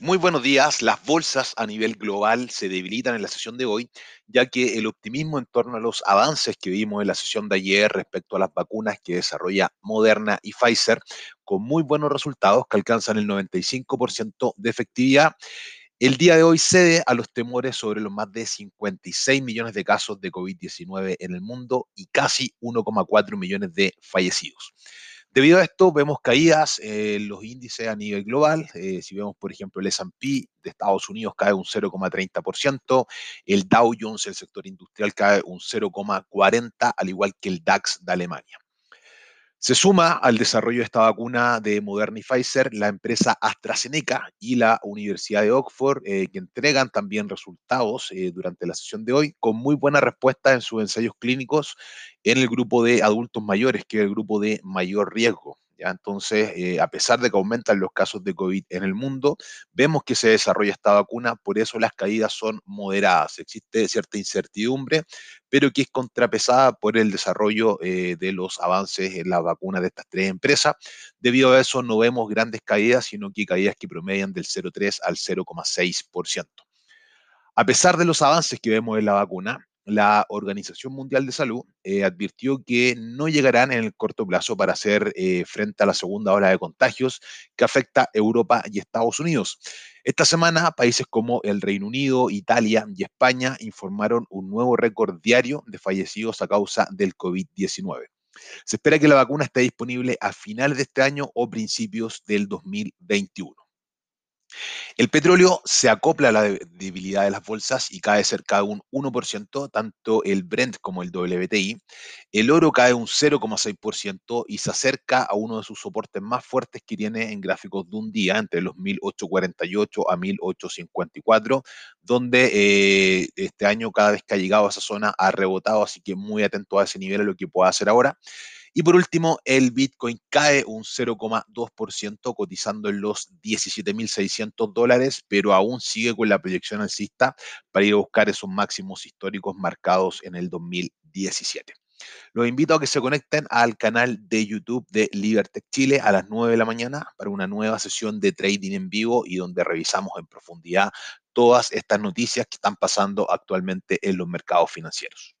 Muy buenos días. Las bolsas a nivel global se debilitan en la sesión de hoy, ya que el optimismo en torno a los avances que vimos en la sesión de ayer respecto a las vacunas que desarrolla Moderna y Pfizer, con muy buenos resultados que alcanzan el 95% de efectividad, el día de hoy cede a los temores sobre los más de 56 millones de casos de COVID-19 en el mundo y casi 1,4 millones de fallecidos. Debido a esto, vemos caídas en los índices a nivel global. Eh, si vemos, por ejemplo, el S&P de Estados Unidos cae un 0,30%, el Dow Jones, el sector industrial, cae un 0,40%, al igual que el DAX de Alemania. Se suma al desarrollo de esta vacuna de Moderna y Pfizer la empresa AstraZeneca y la Universidad de Oxford, eh, que entregan también resultados eh, durante la sesión de hoy con muy buena respuesta en sus ensayos clínicos en el grupo de adultos mayores, que es el grupo de mayor riesgo. Entonces, eh, a pesar de que aumentan los casos de COVID en el mundo, vemos que se desarrolla esta vacuna, por eso las caídas son moderadas. Existe cierta incertidumbre, pero que es contrapesada por el desarrollo eh, de los avances en la vacuna de estas tres empresas. Debido a eso, no vemos grandes caídas, sino que caídas que promedian del 0,3 al 0,6%. A pesar de los avances que vemos en la vacuna, la Organización Mundial de Salud eh, advirtió que no llegarán en el corto plazo para hacer eh, frente a la segunda ola de contagios que afecta Europa y Estados Unidos. Esta semana, países como el Reino Unido, Italia y España informaron un nuevo récord diario de fallecidos a causa del COVID-19. Se espera que la vacuna esté disponible a finales de este año o principios del 2021. El petróleo se acopla a la debilidad de las bolsas y cae cerca de un 1%, tanto el Brent como el WTI. El oro cae un 0,6% y se acerca a uno de sus soportes más fuertes que tiene en gráficos de un día, entre los 1848 a 1854, donde eh, este año cada vez que ha llegado a esa zona ha rebotado, así que muy atento a ese nivel, a lo que pueda hacer ahora. Y por último, el Bitcoin cae un 0,2%, cotizando en los 17.600 dólares, pero aún sigue con la proyección alcista para ir a buscar esos máximos históricos marcados en el 2017. Los invito a que se conecten al canal de YouTube de Libertech Chile a las 9 de la mañana para una nueva sesión de trading en vivo y donde revisamos en profundidad todas estas noticias que están pasando actualmente en los mercados financieros.